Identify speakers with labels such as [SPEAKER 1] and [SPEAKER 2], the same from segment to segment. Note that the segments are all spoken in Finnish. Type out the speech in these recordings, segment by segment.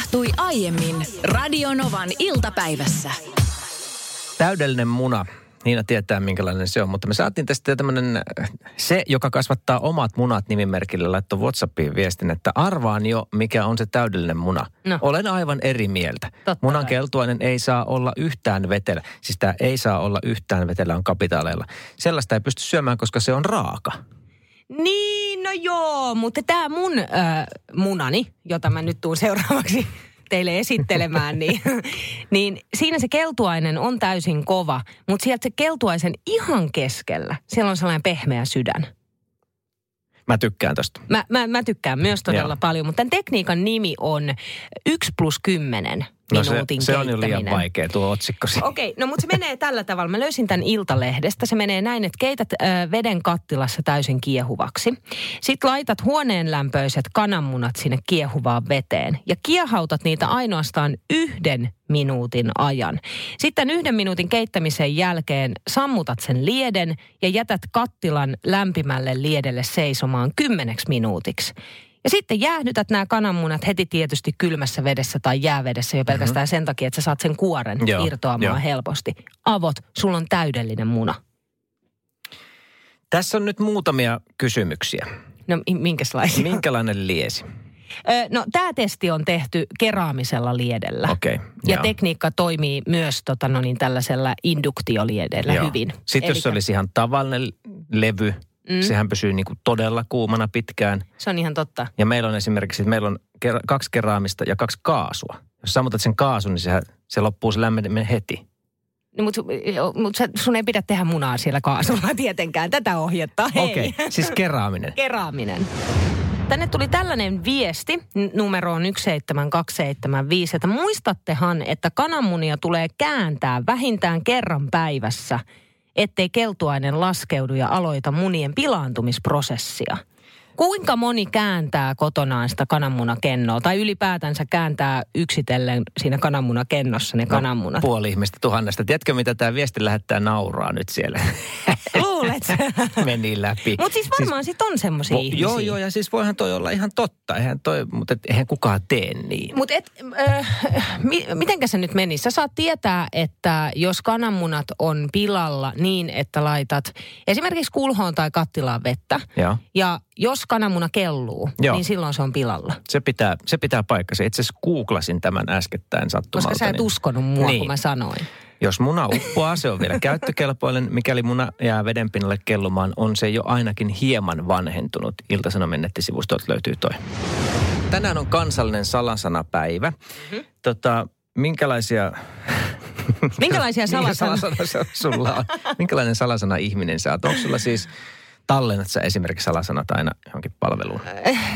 [SPEAKER 1] tapahtui aiemmin Radionovan iltapäivässä.
[SPEAKER 2] Täydellinen muna. Niina tietää, minkälainen se on. Mutta me saatiin tästä tämmöinen, se, joka kasvattaa omat munat nimimerkillä, laittoi WhatsAppiin viestin, että arvaan jo, mikä on se täydellinen muna.
[SPEAKER 3] No.
[SPEAKER 2] Olen aivan eri mieltä.
[SPEAKER 3] Totta
[SPEAKER 2] Munan
[SPEAKER 3] kai.
[SPEAKER 2] keltuainen ei saa olla yhtään vetelä. Siis tämä ei saa olla yhtään vetelä on kapitaaleilla. Sellaista ei pysty syömään, koska se on raaka.
[SPEAKER 3] Niin, no joo, mutta tämä mun äh, munani, jota mä nyt tuun seuraavaksi teille esittelemään, niin, niin siinä se keltuainen on täysin kova, mutta sieltä se keltuaisen ihan keskellä, siellä on sellainen pehmeä sydän.
[SPEAKER 2] Mä tykkään tosta.
[SPEAKER 3] Mä, mä, mä tykkään myös todella
[SPEAKER 2] Joo.
[SPEAKER 3] paljon, mutta tämän tekniikan nimi on 1 plus 10
[SPEAKER 2] No se, se on jo liian vaikea tuo otsikko.
[SPEAKER 3] Okei, no mutta se menee tällä tavalla. Mä löysin tämän Iltalehdestä. Se menee näin, että keität ö, veden kattilassa täysin kiehuvaksi. Sitten laitat huoneen lämpöiset kananmunat sinne kiehuvaan veteen. Ja kiehautat niitä ainoastaan yhden minuutin ajan. Sitten yhden minuutin keittämisen jälkeen sammutat sen lieden ja jätät kattilan lämpimälle liedelle seisomaan kymmeneksi minuutiksi. Ja sitten jäähdytät nämä kananmunat heti tietysti kylmässä vedessä tai jäävedessä jo pelkästään sen takia, että sä saat sen kuoren
[SPEAKER 2] Joo,
[SPEAKER 3] irtoamaan
[SPEAKER 2] joo.
[SPEAKER 3] helposti. Avot, sulla on täydellinen muna.
[SPEAKER 2] Tässä on nyt muutamia kysymyksiä.
[SPEAKER 3] No mi- minkälaisia?
[SPEAKER 2] Minkälainen liesi?
[SPEAKER 3] No tämä testi on tehty keraamisella liedellä.
[SPEAKER 2] Okei.
[SPEAKER 3] Ja
[SPEAKER 2] joo.
[SPEAKER 3] tekniikka toimii myös tota, no niin, tällaisella induktioliedellä
[SPEAKER 2] Joo.
[SPEAKER 3] hyvin.
[SPEAKER 2] Sitten jos se
[SPEAKER 3] Elikkä
[SPEAKER 2] olisi ihan tavallinen levy, mm. sehän pysyy niin kuin todella kuumana pitkään.
[SPEAKER 3] Se on ihan totta.
[SPEAKER 2] Ja meillä on esimerkiksi, meillä on ker- kaksi keraamista ja kaksi kaasua. Jos sammutat sen kaasun, niin sehän, se loppuu se lämmeneminen heti.
[SPEAKER 3] No, mutta mut sun ei pidä tehdä munaa siellä kaasulla tietenkään. Tätä ohjetta. Hei.
[SPEAKER 2] Okei, okay. siis keraaminen.
[SPEAKER 3] Keraaminen. Tänne tuli tällainen viesti numeroon 17275, että muistattehan, että kananmunia tulee kääntää vähintään kerran päivässä, ettei keltuainen laskeudu ja aloita munien pilaantumisprosessia. Kuinka moni kääntää kotonaan sitä kananmunakennoa tai ylipäätänsä kääntää yksitellen siinä kananmunakennossa ne kananmunat?
[SPEAKER 2] Puoli ihmistä tuhannesta. Tiedätkö, mitä tämä viesti lähettää nauraa nyt siellä?
[SPEAKER 3] Luulet?
[SPEAKER 2] Meni läpi.
[SPEAKER 3] Mutta siis varmaan sit on semmoisia
[SPEAKER 2] Vo-
[SPEAKER 3] ihmisiä.
[SPEAKER 2] Joo, joo, ja siis voihan toi olla ihan totta. Eihän toi, mutta et, eihän kukaan tee niin.
[SPEAKER 3] Mutta äh, mi, mitenkä se nyt meni? Sä saat tietää, että jos kananmunat on pilalla niin, että laitat esimerkiksi kulhoon tai kattilaan vettä.
[SPEAKER 2] Joo.
[SPEAKER 3] Ja jos kananmuna kelluu,
[SPEAKER 2] Joo.
[SPEAKER 3] niin silloin se on pilalla.
[SPEAKER 2] Se pitää, se pitää paikkansa. Itse asiassa googlasin tämän äskettäin sattumalta.
[SPEAKER 3] Koska sä et
[SPEAKER 2] niin-
[SPEAKER 3] uskonut mua,
[SPEAKER 2] Niin.
[SPEAKER 3] kun mä sanoin.
[SPEAKER 2] Jos muna uppoaa, se on vielä käyttökelpoinen. Mikäli muna jää vedenpinnalle kellumaan, on se jo ainakin hieman vanhentunut. Ilta-Sanomien nettisivustolta löytyy toi. Tänään on kansallinen salasanapäivä. Mm-hmm. Tota, minkälaisia...
[SPEAKER 3] Minkälaisia
[SPEAKER 2] salasana se sulla on? Minkälainen salasana ihminen sä oot? Onko sulla siis, tallennat sä esimerkiksi salasanat aina johonkin palveluun?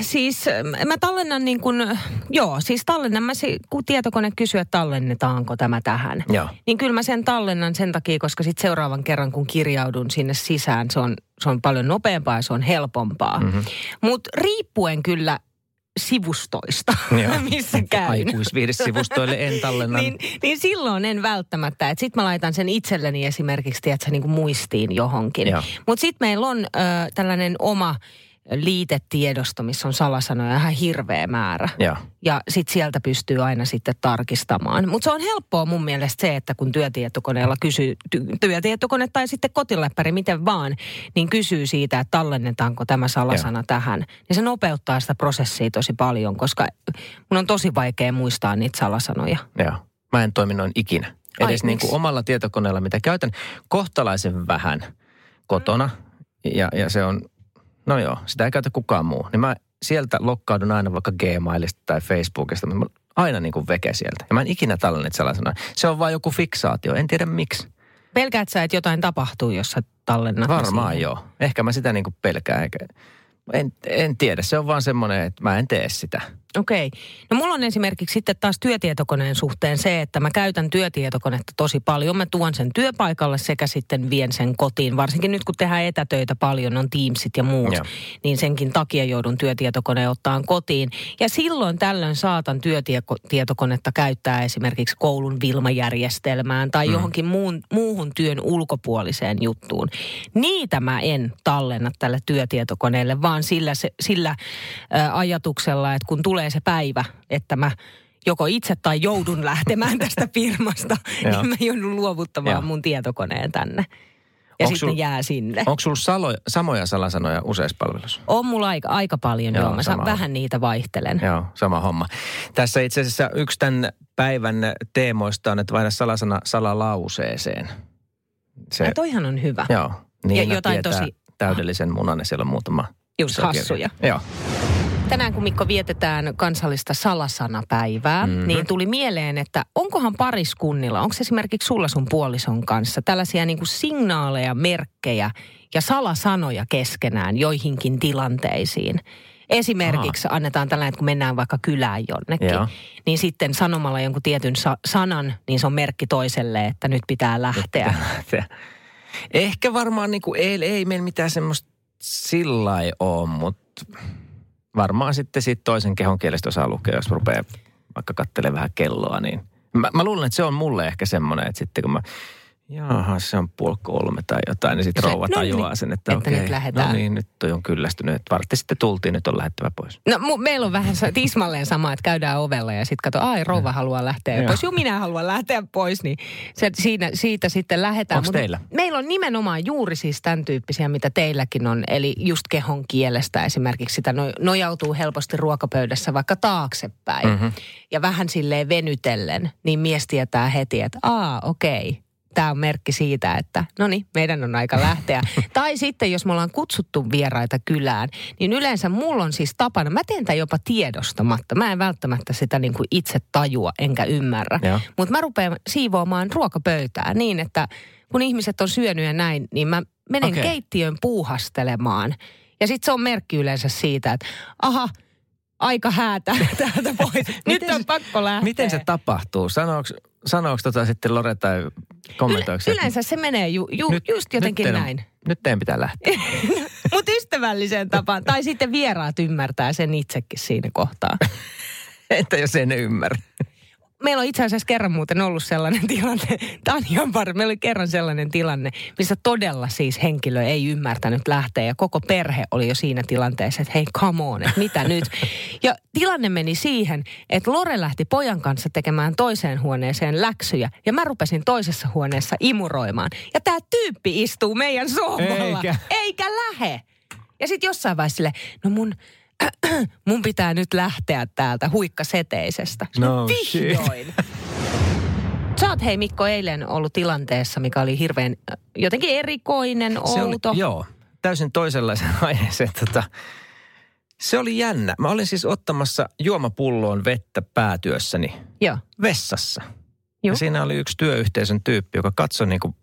[SPEAKER 3] Siis äh, mä tallennan niin kuin, joo, siis tallennan mä, si- kun tietokone kysyy, että tallennetaanko tämä tähän.
[SPEAKER 2] Joo.
[SPEAKER 3] Niin kyllä mä sen tallennan sen takia, koska sitten seuraavan kerran kun kirjaudun sinne sisään, se on, se on paljon nopeampaa ja se on helpompaa.
[SPEAKER 2] Mhm.
[SPEAKER 3] Mm-hmm. Mutta riippuen kyllä sivustoista,
[SPEAKER 2] Joo.
[SPEAKER 3] missä käyn.
[SPEAKER 2] Aikuisviihdesivustoille en tallenna.
[SPEAKER 3] Niin, niin silloin en välttämättä. Että sit mä laitan sen itselleni esimerkiksi, tiedätkö, niin kuin muistiin johonkin. Mutta sitten meillä on ö, tällainen oma liitetiedosto, missä on salasanoja ihan hirveä määrä.
[SPEAKER 2] Joo.
[SPEAKER 3] Ja sitten sieltä pystyy aina sitten tarkistamaan. Mutta se on helppoa mun mielestä se, että kun työtietokoneella kysyy, ty- työtietokone tai sitten kotiläppäri, miten vaan, niin kysyy siitä, että tallennetaanko tämä salasana
[SPEAKER 2] Joo.
[SPEAKER 3] tähän. Niin se nopeuttaa sitä prosessia tosi paljon, koska mun on tosi vaikea muistaa niitä salasanoja.
[SPEAKER 2] Joo. Mä en toimi noin ikinä.
[SPEAKER 3] Ai,
[SPEAKER 2] Edes niin kuin omalla tietokoneella, mitä käytän kohtalaisen vähän kotona. Ja, ja se on, no joo, sitä ei käytä kukaan muu. Niin mä sieltä lokkaudun aina vaikka Gmailista tai Facebookista. Mä aina niin kuin veke sieltä. Ja mä en ikinä tallennet sellaisena. Se on vaan joku fiksaatio. En tiedä miksi.
[SPEAKER 3] Pelkäät sä, että jotain tapahtuu, jos sä tallennat
[SPEAKER 2] Varmaan
[SPEAKER 3] siihen?
[SPEAKER 2] joo. Ehkä mä sitä niin kuin pelkään. En, en tiedä. Se on vaan semmoinen, että mä en tee sitä.
[SPEAKER 3] Okei. No mulla on esimerkiksi sitten taas työtietokoneen suhteen se, että mä käytän työtietokonetta tosi paljon. Mä tuon sen työpaikalle sekä sitten vien sen kotiin. Varsinkin nyt kun tehdään etätöitä paljon, on Teamsit ja muut,
[SPEAKER 2] Joo.
[SPEAKER 3] niin senkin takia joudun työtietokoneen ottaan kotiin. Ja silloin tällöin saatan työtietokonetta käyttää esimerkiksi koulun Vilma-järjestelmään tai mm. johonkin muun, muuhun työn ulkopuoliseen juttuun. Niitä mä en tallenna tälle työtietokoneelle, vaan sillä, se, sillä ä, ajatuksella, että kun tulee se päivä, että mä joko itse tai joudun lähtemään tästä firmasta, niin mä joudun luovuttamaan
[SPEAKER 2] Joo.
[SPEAKER 3] mun tietokoneen tänne. Ja
[SPEAKER 2] Onks
[SPEAKER 3] sitten
[SPEAKER 2] sul-
[SPEAKER 3] jää sinne.
[SPEAKER 2] Onko sulla salo, samoja salasanoja useissa palveluissa?
[SPEAKER 3] On mulla aika, aika paljon, joo.
[SPEAKER 2] Joo,
[SPEAKER 3] Mä
[SPEAKER 2] sama
[SPEAKER 3] vähän niitä vaihtelen.
[SPEAKER 2] Joo, sama homma. Tässä itse asiassa yksi tämän päivän teemoista on, että vaihda salasana salalauseeseen. Se,
[SPEAKER 3] Ja toihan on hyvä.
[SPEAKER 2] joo. Niin
[SPEAKER 3] jotain
[SPEAKER 2] tietää
[SPEAKER 3] tosi-
[SPEAKER 2] täydellisen munan ja siellä on muutama.
[SPEAKER 3] Just hassuja.
[SPEAKER 2] Joo.
[SPEAKER 3] Tänään kun Mikko vietetään kansallista salasanapäivää,
[SPEAKER 2] Mhm.
[SPEAKER 3] mm-hmm. niin tuli mieleen, että onkohan pariskunnilla, onko esimerkiksi sulla sun puolison kanssa tällaisia niin kuin signaaleja, merkkejä ja salasanoja keskenään joihinkin tilanteisiin. Esimerkiksi Aha. annetaan tällainen, että kun mennään vaikka kylään jonnekin,
[SPEAKER 2] Joo.
[SPEAKER 3] niin sitten sanomalla jonkun tietyn sa- sanan, niin se on merkki toiselle, että nyt pitää lähteä.
[SPEAKER 2] Se- Ehkä varmaan niin kuin ei, ei meillä mitään semmoista sillä ei ole, mutta varmaan sitten siitä toisen kehon kielestä osaa lukea, jos rupeaa vaikka katselemaan vähän kelloa, niin mä, mä luulen, että se on mulle ehkä semmoinen, että sitten kun mä, jaha, se on puoli kolme tai jotain, niin sitten rouva
[SPEAKER 3] no
[SPEAKER 2] tajuaa
[SPEAKER 3] niin,
[SPEAKER 2] sen, että,
[SPEAKER 3] että
[SPEAKER 2] okei,
[SPEAKER 3] nyt lähdetään.
[SPEAKER 2] no niin, nyt toi on kyllästynyt, että vartti sitten tultiin, nyt on lähettävä pois.
[SPEAKER 3] No mu- meillä on vähän tismalleen sama, että käydään ovella ja sitten kato, ai rouva haluaa lähteä
[SPEAKER 2] Joo.
[SPEAKER 3] pois. Joo, minä haluan lähteä pois, niin se, siinä, siitä sitten lähdetään. Mut
[SPEAKER 2] teillä?
[SPEAKER 3] Meillä on nimenomaan juuri siis tämän tyyppisiä, mitä teilläkin on. Eli just kehon kielestä esimerkiksi sitä no, nojautuu helposti ruokapöydässä vaikka taaksepäin.
[SPEAKER 2] Mhm.
[SPEAKER 3] Ja vähän silleen venytellen, niin mies tietää heti, että aa okei. Tämä on merkki siitä, että no niin, meidän on aika lähteä. tai sitten jos me ollaan kutsuttu vieraita kylään, niin yleensä mulla on siis tapana, mä teen tämän jopa tiedostamatta. Mä en välttämättä sitä niin kuin itse tajua enkä ymmärrä. Mutta mä rupean siivoamaan ruokapöytää niin, että kun ihmiset on syönyt ja näin, niin mä menen okay. keittiöön puuhastelemaan. Ja sitten se on merkki yleensä siitä, että aha, aika häätää täältä pois. Nyt
[SPEAKER 2] Miten
[SPEAKER 3] on pakko lähteä.
[SPEAKER 2] Miten se tapahtuu? Sanooks, sanooks tota sitten Lore tai kommentoiko
[SPEAKER 3] Yle-
[SPEAKER 2] että
[SPEAKER 3] Yleensä se menee ju, ju, nyt, just jotenkin
[SPEAKER 2] nyt
[SPEAKER 3] näin.
[SPEAKER 2] Nyt teidän pitää lähteä.
[SPEAKER 3] Mutta ystävälliseen tapaan. Tai sitten vieraat ymmärtää sen itsekin siinä kohtaa.
[SPEAKER 2] Entä jos en ymmärrä?
[SPEAKER 3] Meillä on itse asiassa kerran muuten ollut sellainen tilanne, tämä on ihan parempi, meillä oli kerran sellainen tilanne, missä todella siis henkilö ei ymmärtänyt lähteä ja koko perhe oli jo siinä tilanteessa, että hei come on, että mitä nyt. Ja tilanne meni siihen, että Lore lähti pojan kanssa tekemään toiseen huoneeseen läksyjä ja mä rupesin toisessa huoneessa imuroimaan. Ja tämä tyyppi istuu meidän sohvalla,
[SPEAKER 2] Eikä.
[SPEAKER 3] eikä lähe. Ja sitten jossain vaiheessa sille, no mun, mun pitää nyt lähteä täältä huikkaseteisestä.
[SPEAKER 2] No.
[SPEAKER 3] Vihdoin. Sä oot hei Mikko eilen ollut tilanteessa, mikä oli hirveän äh, jotenkin erikoinen,
[SPEAKER 2] Se
[SPEAKER 3] outo.
[SPEAKER 2] Oli, joo, täysin toisenlaisen aiheeseen. Tota, se oli jännä. Mä olin siis ottamassa juomapulloon vettä päätyössäni
[SPEAKER 3] Joo.
[SPEAKER 2] vessassa.
[SPEAKER 3] Joo.
[SPEAKER 2] Ja siinä oli yksi työyhteisön tyyppi, joka katsoi niin kuin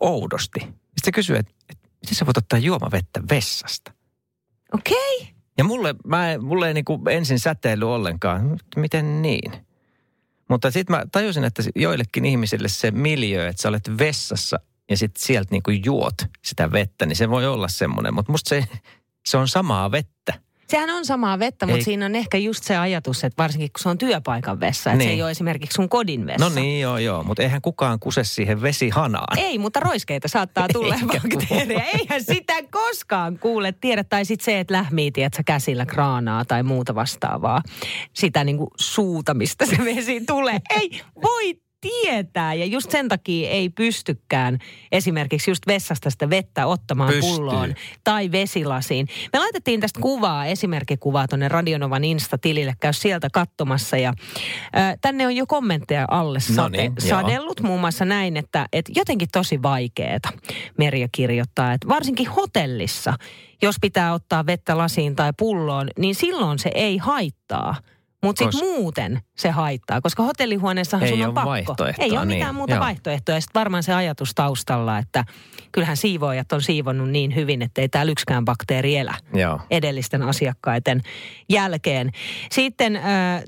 [SPEAKER 2] oudosti. Sitten se kysyi, että, että miten sä voit ottaa juomavettä vessasta?
[SPEAKER 3] Okei. Okay.
[SPEAKER 2] Ja mulle, mä, mulle ei niin kuin ensin säteily ollenkaan. Miten niin? Mutta sitten mä tajusin, että joillekin ihmisille se miljö, että sä olet vessassa ja sitten sieltä niin kuin juot sitä vettä, niin se voi olla semmoinen. Mutta musta se, se on samaa vettä.
[SPEAKER 3] Sehän on samaa vettä, mutta
[SPEAKER 2] Ei.
[SPEAKER 3] siinä on ehkä just se ajatus, että varsinkin kun se on työpaikan vessa, että se
[SPEAKER 2] Niin.
[SPEAKER 3] ei ole esimerkiksi sun kodin vessa.
[SPEAKER 2] No niin, joo, joo. Mutta eihän kukaan kuse siihen vesihanaan.
[SPEAKER 3] Ei, mutta roiskeita saattaa tulla
[SPEAKER 2] Eikä
[SPEAKER 3] bakteereja. Eihän sitä koskaan kuule tiedä. Tai sitten se, että lähmii, tiedätkö, käsillä kraanaa tai muuta vastaavaa. Sitä niin kuin suuta, mistä se vesi tulee. Ei voi tietää. Ja just sen takia ei pystykään esimerkiksi just vessasta sitä vettä ottamaan
[SPEAKER 2] Pystyy.
[SPEAKER 3] pulloon tai vesilasiin. Me laitettiin tästä kuvaa, esimerkkikuvaa tuonne Radionovan Insta-tilille. Käy sieltä katsomassa ja äh, tänne on jo kommentteja alle sate,
[SPEAKER 2] No niin,
[SPEAKER 3] sadellut muun muassa näin, että, että jotenkin tosi vaikeeta Merja kirjoittaa, että varsinkin hotellissa, jos pitää ottaa vettä lasiin tai pulloon, niin silloin se ei haittaa. Mutta sitten
[SPEAKER 2] Kos-
[SPEAKER 3] muuten se haittaa, koska hotellihuoneessahan
[SPEAKER 2] Ei
[SPEAKER 3] sun on pakko. Ei ole mitään
[SPEAKER 2] niin,
[SPEAKER 3] muuta
[SPEAKER 2] joo.
[SPEAKER 3] vaihtoehtoa. Ja sitten varmaan se ajatus taustalla, että kyllähän siivoojat on siivonnut niin hyvin, että ei täällä yksikään bakteeri elä
[SPEAKER 2] Joo.
[SPEAKER 3] edellisten asiakkaiden jälkeen. Sitten äh,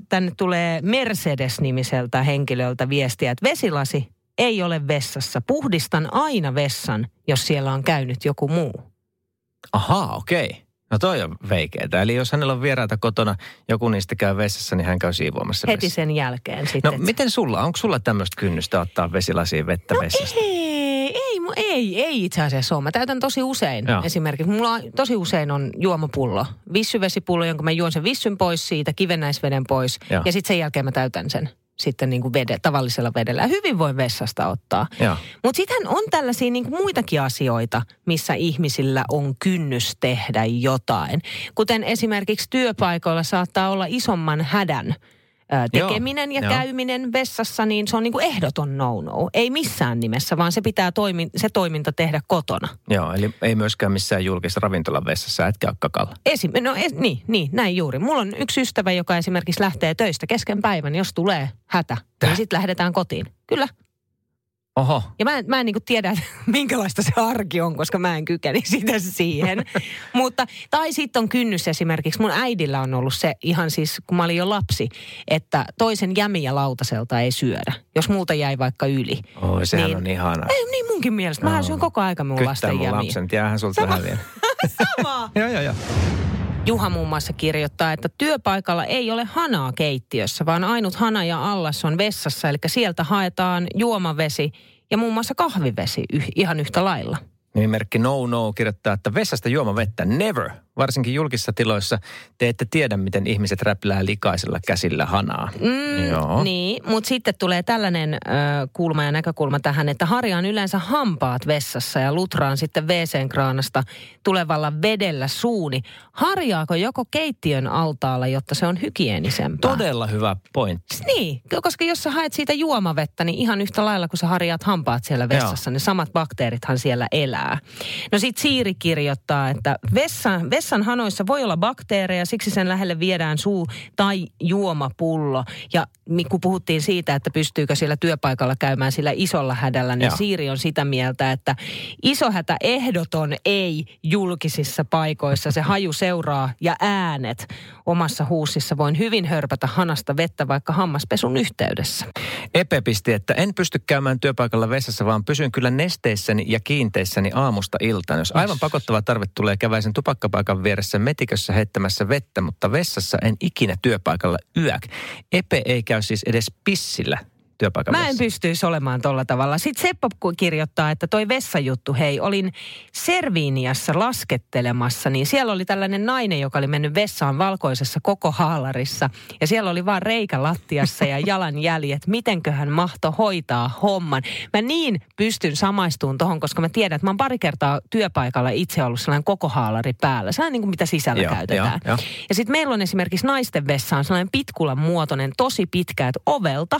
[SPEAKER 3] tänne tulee Mercedes-nimiseltä henkilöltä viestiä, että vesilasi ei ole vessassa. Puhdistan aina vessan, jos siellä on käynyt joku muu.
[SPEAKER 2] Ahaa, okei. No toi on veikeetä. Eli jos hänellä on vieraita kotona, joku niistä käy vessassa, niin hän käy siivoamassa
[SPEAKER 3] Heti
[SPEAKER 2] vessa.
[SPEAKER 3] sen jälkeen sitten.
[SPEAKER 2] No miten sulla, onko sulla tämmöistä kynnystä ottaa vesilasiin vettä
[SPEAKER 3] no
[SPEAKER 2] vessasta?
[SPEAKER 3] ei, ei, ei, ei itse asiassa ole. Mä täytän tosi usein
[SPEAKER 2] Joo.
[SPEAKER 3] esimerkiksi. Mulla on, tosi usein on juomapullo. Vissyvesipullo, jonka mä juon sen vissyn pois siitä, kivennäisveden pois.
[SPEAKER 2] Joo.
[SPEAKER 3] Ja sitten sen jälkeen mä täytän sen sitten niin kuin vede, tavallisella vedellä. Hyvin voi vessasta ottaa. Mutta sitten on tällaisia niin kuin muitakin asioita, missä ihmisillä on kynnys tehdä jotain. Kuten esimerkiksi työpaikoilla saattaa olla isomman hädän
[SPEAKER 2] Joo,
[SPEAKER 3] tekeminen ja käyminen vessassa, niin se on niin kuin ehdoton no-no. Ei missään nimessä, vaan se pitää toimi, se toiminta tehdä kotona.
[SPEAKER 2] Joo, eli ei myöskään missään julkisessa ravintolan vessassa, etkä ole kakalla.
[SPEAKER 3] Esim, no es, niin, niin, näin juuri. Mulla on yksi ystävä, joka esimerkiksi lähtee töistä kesken päivän, jos tulee hätä,
[SPEAKER 2] Täh?
[SPEAKER 3] niin sitten lähdetään kotiin. Kyllä.
[SPEAKER 2] Oho,
[SPEAKER 3] Ja mä en, mä en niin tiedä, minkälaista se arki on, koska mä en kykene sitä siihen. Mutta, tai sitten on kynnys esimerkiksi, mun äidillä on ollut se ihan siis, kun mä olin jo lapsi, että toisen jämiä lautaselta ei syödä, jos multa jäi vaikka yli.
[SPEAKER 2] Oi, sehän
[SPEAKER 3] Niin.
[SPEAKER 2] on ihanaa.
[SPEAKER 3] Ei, niin munkin mielestä. Mähän
[SPEAKER 2] Joo.
[SPEAKER 3] syön koko aika mun
[SPEAKER 2] Kyttää
[SPEAKER 3] lasten
[SPEAKER 2] mun
[SPEAKER 3] jämiä.
[SPEAKER 2] lapsen, jäähän sulta
[SPEAKER 3] Sama.
[SPEAKER 2] vielä.
[SPEAKER 3] Sama.
[SPEAKER 2] joo, joo, joo.
[SPEAKER 3] Juha muun muassa kirjoittaa, että työpaikalla ei ole hanaa keittiössä, vaan ainut hana ja allas on vessassa, eli sieltä haetaan juomavesi ja muun muassa kahvivesi yh, ihan yhtä lailla.
[SPEAKER 2] Nimimerkki No No kirjoittaa, että vessasta juomavettä never. Varsinkin julkisissa tiloissa te ette tiedä, miten ihmiset räplää likaisella käsillä hanaa.
[SPEAKER 3] Mm,
[SPEAKER 2] Joo.
[SPEAKER 3] Niin, mutta sitten tulee tällainen ö, kulma ja näkökulma tähän, että harjaan yleensä hampaat vessassa ja lutraan sitten WC-kraanasta tulevalla vedellä suuni. Harjaako joko keittiön altaalla, jotta se on hygienisempää?
[SPEAKER 2] Todella hyvä pointti.
[SPEAKER 3] Niin, koska jos sä haet siitä juomavettä, niin ihan yhtä lailla kuin sä harjaat hampaat siellä vessassa, ne samat bakteerithan siellä elää. No sit Siiri kirjoittaa, että vessan, vessan hanoissa voi olla bakteereja, siksi sen lähelle viedään suu tai juomapullo. Ja kun puhuttiin siitä, että pystyykö siellä työpaikalla käymään sillä isolla hädällä, niin
[SPEAKER 2] Joo.
[SPEAKER 3] Siiri on sitä mieltä, että iso hätä ehdoton ei julkisissa paikoissa. Se haju seuraa ja äänet omassa huussissa voin hyvin hörpätä hanasta vettä vaikka hammaspesun yhteydessä.
[SPEAKER 2] Epe pisti, että en pysty käymään työpaikalla vessassa, vaan pysyn kyllä nesteissäni ja kiinteissäni aamusta iltaan. Jos aivan pakottava tarve tulee, käväisen tupakkapaikan vieressä metikössä heittämässä vettä, mutta vessassa en ikinä työpaikalla yök. Epe ei käy siis edes pissillä työpaikan
[SPEAKER 3] Mä en
[SPEAKER 2] vessassa.
[SPEAKER 3] pystyisi olemaan tolla tavalla. Sitten Seppo kirjoittaa, että toi vessajuttu, hei, olin Serviniassa laskettelemassa, niin siellä oli tällainen nainen, joka oli mennyt vessaan valkoisessa koko haalarissa. Ja siellä oli vaan reikä lattiassa ja jalanjäljet. Mitenköhän mahto hoitaa homman. Mä niin pystyn samaistumaan tohon, koska mä tiedän, että mä oon pari kertaa työpaikalla itse ollut sellainen koko haalari päällä. Sellainen niin kuin mitä sisällä
[SPEAKER 2] Joo,
[SPEAKER 3] käytetään.
[SPEAKER 2] joo, joo.
[SPEAKER 3] Ja sitten meillä on esimerkiksi naisten vessa on sellainen pitkulan muotoinen, tosi pitkä, että ovelta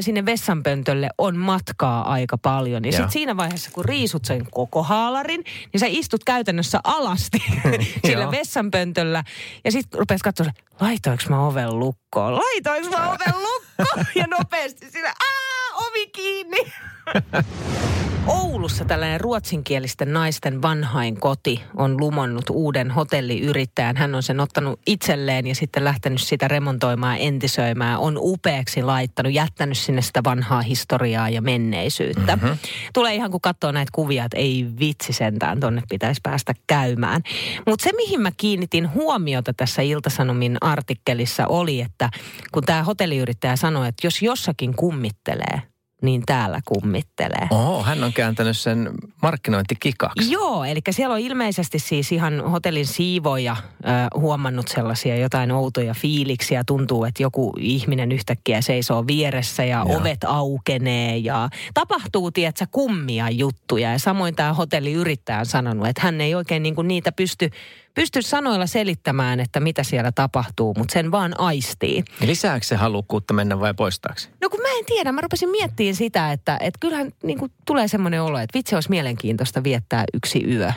[SPEAKER 3] sinne vessanpöntölle on matkaa aika paljon. Ja sitten siinä vaiheessa, kun riisut sen koko haalarin, niin sä istut käytännössä alasti sillä vessanpöntöllä. Ja sitten rupes katsoa, laitoinko mä oven lukkoon? Laitoinko mä oven lukkoon? Ja nopeasti sillä, aa, ovi kiinni. Oulussa tällainen ruotsinkielisten naisten vanhain koti on lumonnut uuden hotelliyrittäjän. Hän on sen ottanut itselleen ja sitten lähtenyt sitä remontoimaan, entisöimään. On upeaksi laittanut, jättänyt sinne sitä vanhaa historiaa ja menneisyyttä. Mm-hmm. Tulee ihan kun katsoo näitä kuvia, että ei vitsi sentään, tonne pitäisi päästä käymään. Mutta se, mihin mä kiinnitin huomiota tässä Iltasanomin artikkelissa oli, että kun tämä hotelliyrittäjä sanoi, että jos jossakin kummittelee, niin täällä kummittelee.
[SPEAKER 2] Oho, hän on kääntänyt sen markkinointikikaksi.
[SPEAKER 3] Joo, eli siellä on ilmeisesti siis ihan hotellin siivoja ö, huomannut sellaisia jotain outoja fiiliksiä. Tuntuu, että joku ihminen yhtäkkiä seisoo vieressä ja
[SPEAKER 2] Joo.
[SPEAKER 3] ovet aukenee ja tapahtuu, tiedätkö, kummia juttuja. Ja samoin tämä hotelliyrittäjä on sanonut, että hän ei oikein niinku niitä pysty, pysty sanoilla selittämään, että mitä siellä tapahtuu, mutta sen vaan aistii.
[SPEAKER 2] Lisääkö se halukkuutta mennä vai poistaako?
[SPEAKER 3] No kun mä en tiedä, mä rupesin miettimään sitä, että, että kyllähän niin kuin tulee semmoinen olo, että vitsi olisi mielenkiintoista viettää yksi yö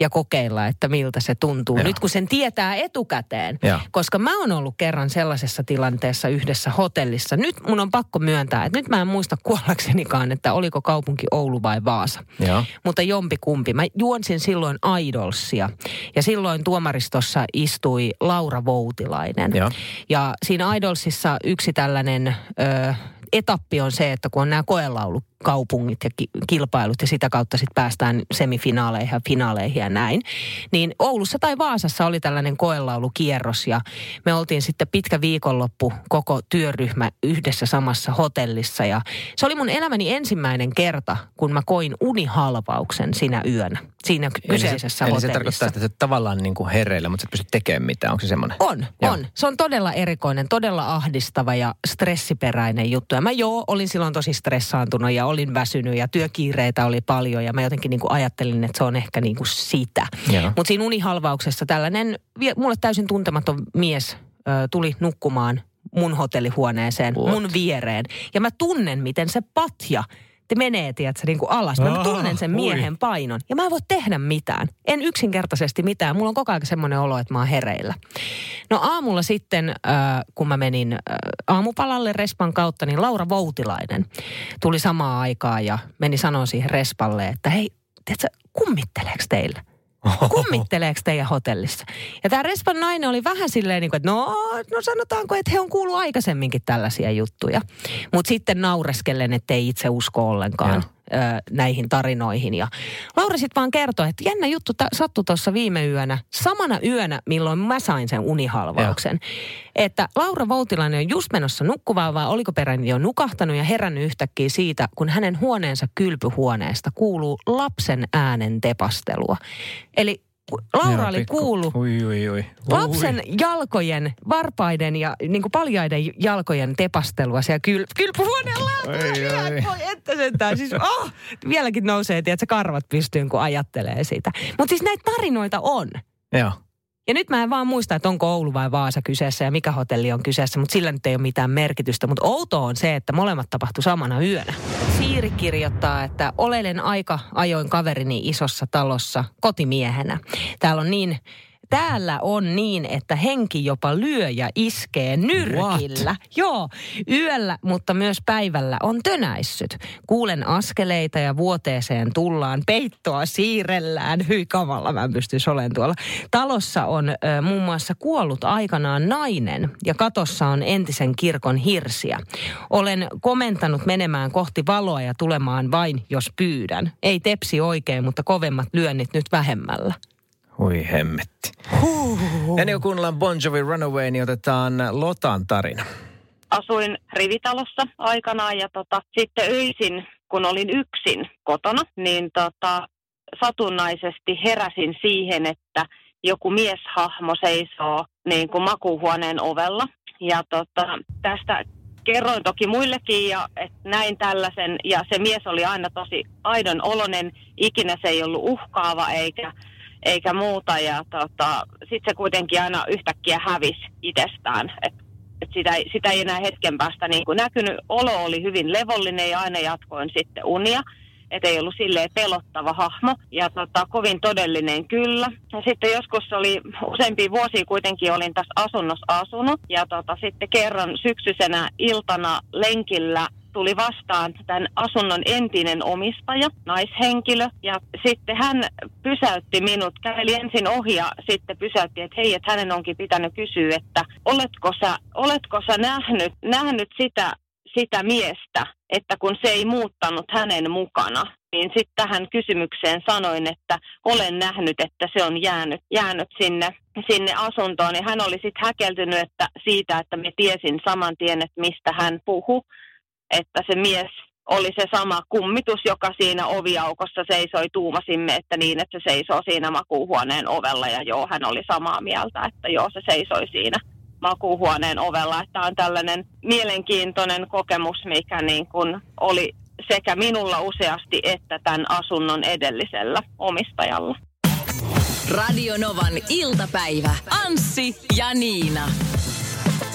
[SPEAKER 3] ja kokeilla, että miltä se tuntuu.
[SPEAKER 2] Joo.
[SPEAKER 3] Nyt kun sen tietää etukäteen.
[SPEAKER 2] Joo.
[SPEAKER 3] Koska mä oon ollut kerran sellaisessa tilanteessa yhdessä hotellissa. Nyt mun on pakko myöntää, että nyt mä en muista kuollaksenikaan, että oliko kaupunki Oulu vai Vaasa.
[SPEAKER 2] Joo.
[SPEAKER 3] Mutta jompi kumpi. Mä juonsin silloin Idolsia. Ja silloin tuomaristossa istui Laura Voutilainen.
[SPEAKER 2] Joo.
[SPEAKER 3] Ja siinä Idolsissa yksi tällainen ö, etappi on se, että kun on nämä koelaulu kaupungit ja ki- kilpailut ja sitä kautta sitten päästään semifinaaleihin ja finaaleihin ja näin. Niin Oulussa tai Vaasassa oli tällainen koelaulukierros ja me oltiin sitten pitkä viikonloppu koko työryhmä yhdessä samassa hotellissa ja se oli mun elämäni ensimmäinen kerta, kun mä koin unihalvauksen sinä yönä, siinä kyseisessä
[SPEAKER 2] eli se,
[SPEAKER 3] hotellissa.
[SPEAKER 2] eli se tarkoittaa, että se tavallaan niin kuin hereillä, mutta sä et pysty tekemään mitään. Onko se semmoinen?
[SPEAKER 3] On,
[SPEAKER 2] Joo.
[SPEAKER 3] on. Se on todella erikoinen, todella ahdistava ja stressiperäinen juttu. Ja mä joo, olin silloin tosi stressaantunut ja olin väsynyt ja työkiireitä oli paljon ja mä jotenkin niin kuin ajattelin, että se on ehkä niin kuin sitä. Mutta siinä unihalvauksessa tällainen mulle täysin tuntematon mies ö, tuli nukkumaan mun hotellihuoneeseen,
[SPEAKER 2] What?
[SPEAKER 3] mun viereen. Ja mä tunnen, miten se patja te menee, tiedätkö, niin kuin alas. Mä
[SPEAKER 2] Ah,
[SPEAKER 3] tunnen sen miehen painon. Ja mä en voi tehdä mitään. En yksinkertaisesti mitään. Mulla on koko ajan semmoinen olo, että mä oon hereillä. No aamulla sitten, äh, kun mä menin äh, aamupalalle Respan kautta, niin Laura Voutilainen tuli samaan aikaan ja meni sanoa siihen Respalle, että hei, tiedätkö, kummitteleeko teillä? Kummitteleeko teidän hotellissa? Ja tämä Respan nainen oli vähän silleen, niin kuin, että no, no sanotaanko, että he on kuullut aikaisemminkin tällaisia juttuja. Mutta sitten naureskellen, että ei itse usko ollenkaan ö, näihin tarinoihin. Ja Laura sitten vaan kertoi, että jännä juttu ta- sattui tuossa viime yönä, samana yönä, milloin mä sain sen unihalvauksen. Että Laura Voutilainen on just menossa nukkuvaan, vai oliko peräni jo nukahtanut ja herännyt yhtäkkiä siitä, kun hänen huoneensa kylpyhuoneesta kuuluu lapsen äänen tepastelua. Eli Laura
[SPEAKER 2] Joo,
[SPEAKER 3] oli
[SPEAKER 2] pikku-
[SPEAKER 3] kuullut
[SPEAKER 2] Ui, ui, ui.
[SPEAKER 3] lapsen jalkojen, varpaiden ja niin kuin paljaiden jalkojen tepastelua siellä kyl, kylpyhuoneen en voi että sentään. Siis, oh, vieläkin nousee, että karvat pystyyn, kun ajattelee sitä. Mutta siis näitä tarinoita on.
[SPEAKER 2] Joo.
[SPEAKER 3] Ja nyt mä en vaan muista, että onko Oulu vai Vaasa kyseessä ja mikä hotelli on kyseessä, mutta sillä nyt ei ole mitään merkitystä. Mutta outoa on se, että molemmat tapahtu samana yönä. Siiri kirjoittaa, että olelen aika ajoin kaverini isossa talossa kotimiehenä. Täällä on niin Täällä on niin, että henki jopa lyö ja iskee nyrkillä. Joo, yöllä, mutta myös päivällä on tönäissyt. Kuulen askeleita ja vuoteeseen tullaan, peittoa siirrellään. Hyi kamalla, mä en pystyisi olemaan tuolla. Talossa on ö, muun muassa kuollut aikanaan nainen ja katossa on entisen kirkon hirsiä. Olen komentanut menemään kohti valoa ja tulemaan vain, jos pyydän. Ei tepsi oikein, mutta kovemmat lyönnit nyt vähemmällä.
[SPEAKER 2] Hui hemmetti. Ennen kuin kuunnellaan Bon Jovi Runaway, niin otetaan Lotan tarina.
[SPEAKER 4] asuin rivitalossa aikanaan ja tota, sitten öisin, kun olin yksin kotona, niin tota, satunnaisesti heräsin siihen, että joku mieshahmo seisoo niin kuin makuuhuoneen ovella. Ja tota, tästä kerroin toki muillekin ja että näin tällaisen ja se mies oli aina tosi aidon olonen, ikinä se ei ollut uhkaava eikä, eikä muuta ja tota, sitten se kuitenkin aina yhtäkkiä hävisi itsestään, että et sitä, sitä ei enää hetken päästä niin kuin näkynyt. Olo oli hyvin levollinen ja aina jatkoin sitten unia. Että ei ollut silleen pelottava hahmo ja tota, kovin todellinen kyllä. Ja sitten joskus oli useampia vuosia kuitenkin olin tässä asunnossa asunut ja tota, sitten kerran syksyisenä iltana lenkillä tuli vastaan tämän asunnon entinen omistaja, naishenkilö, ja sitten hän pysäytti minut, käveli ensin ohi ja sitten pysäytti, että hei, että hänen onkin pitänyt kysyä, että oletko sä, oletko sä nähnyt, nähnyt sitä, sitä miestä, että kun se ei muuttanut hänen mukana, niin sitten tähän kysymykseen sanoin, että olen nähnyt, että se on jäänyt, jäänyt sinne, sinne asuntoon. Ja hän oli sitten häkeltynyt että siitä, että me tiesin saman tien, että mistä hän puhui että se mies oli se sama kummitus, joka siinä oviaukossa seisoi. Tuumasimme, että niin, että se seisoo siinä makuuhuoneen ovella. Ja joo, hän oli samaa mieltä, että joo, se seisoi siinä makuuhuoneen ovella. Että on tällainen mielenkiintoinen kokemus, mikä niin kuin oli sekä minulla useasti että tämän asunnon edellisellä omistajalla.
[SPEAKER 1] Radio Novan iltapäivä. Anssi ja Niina.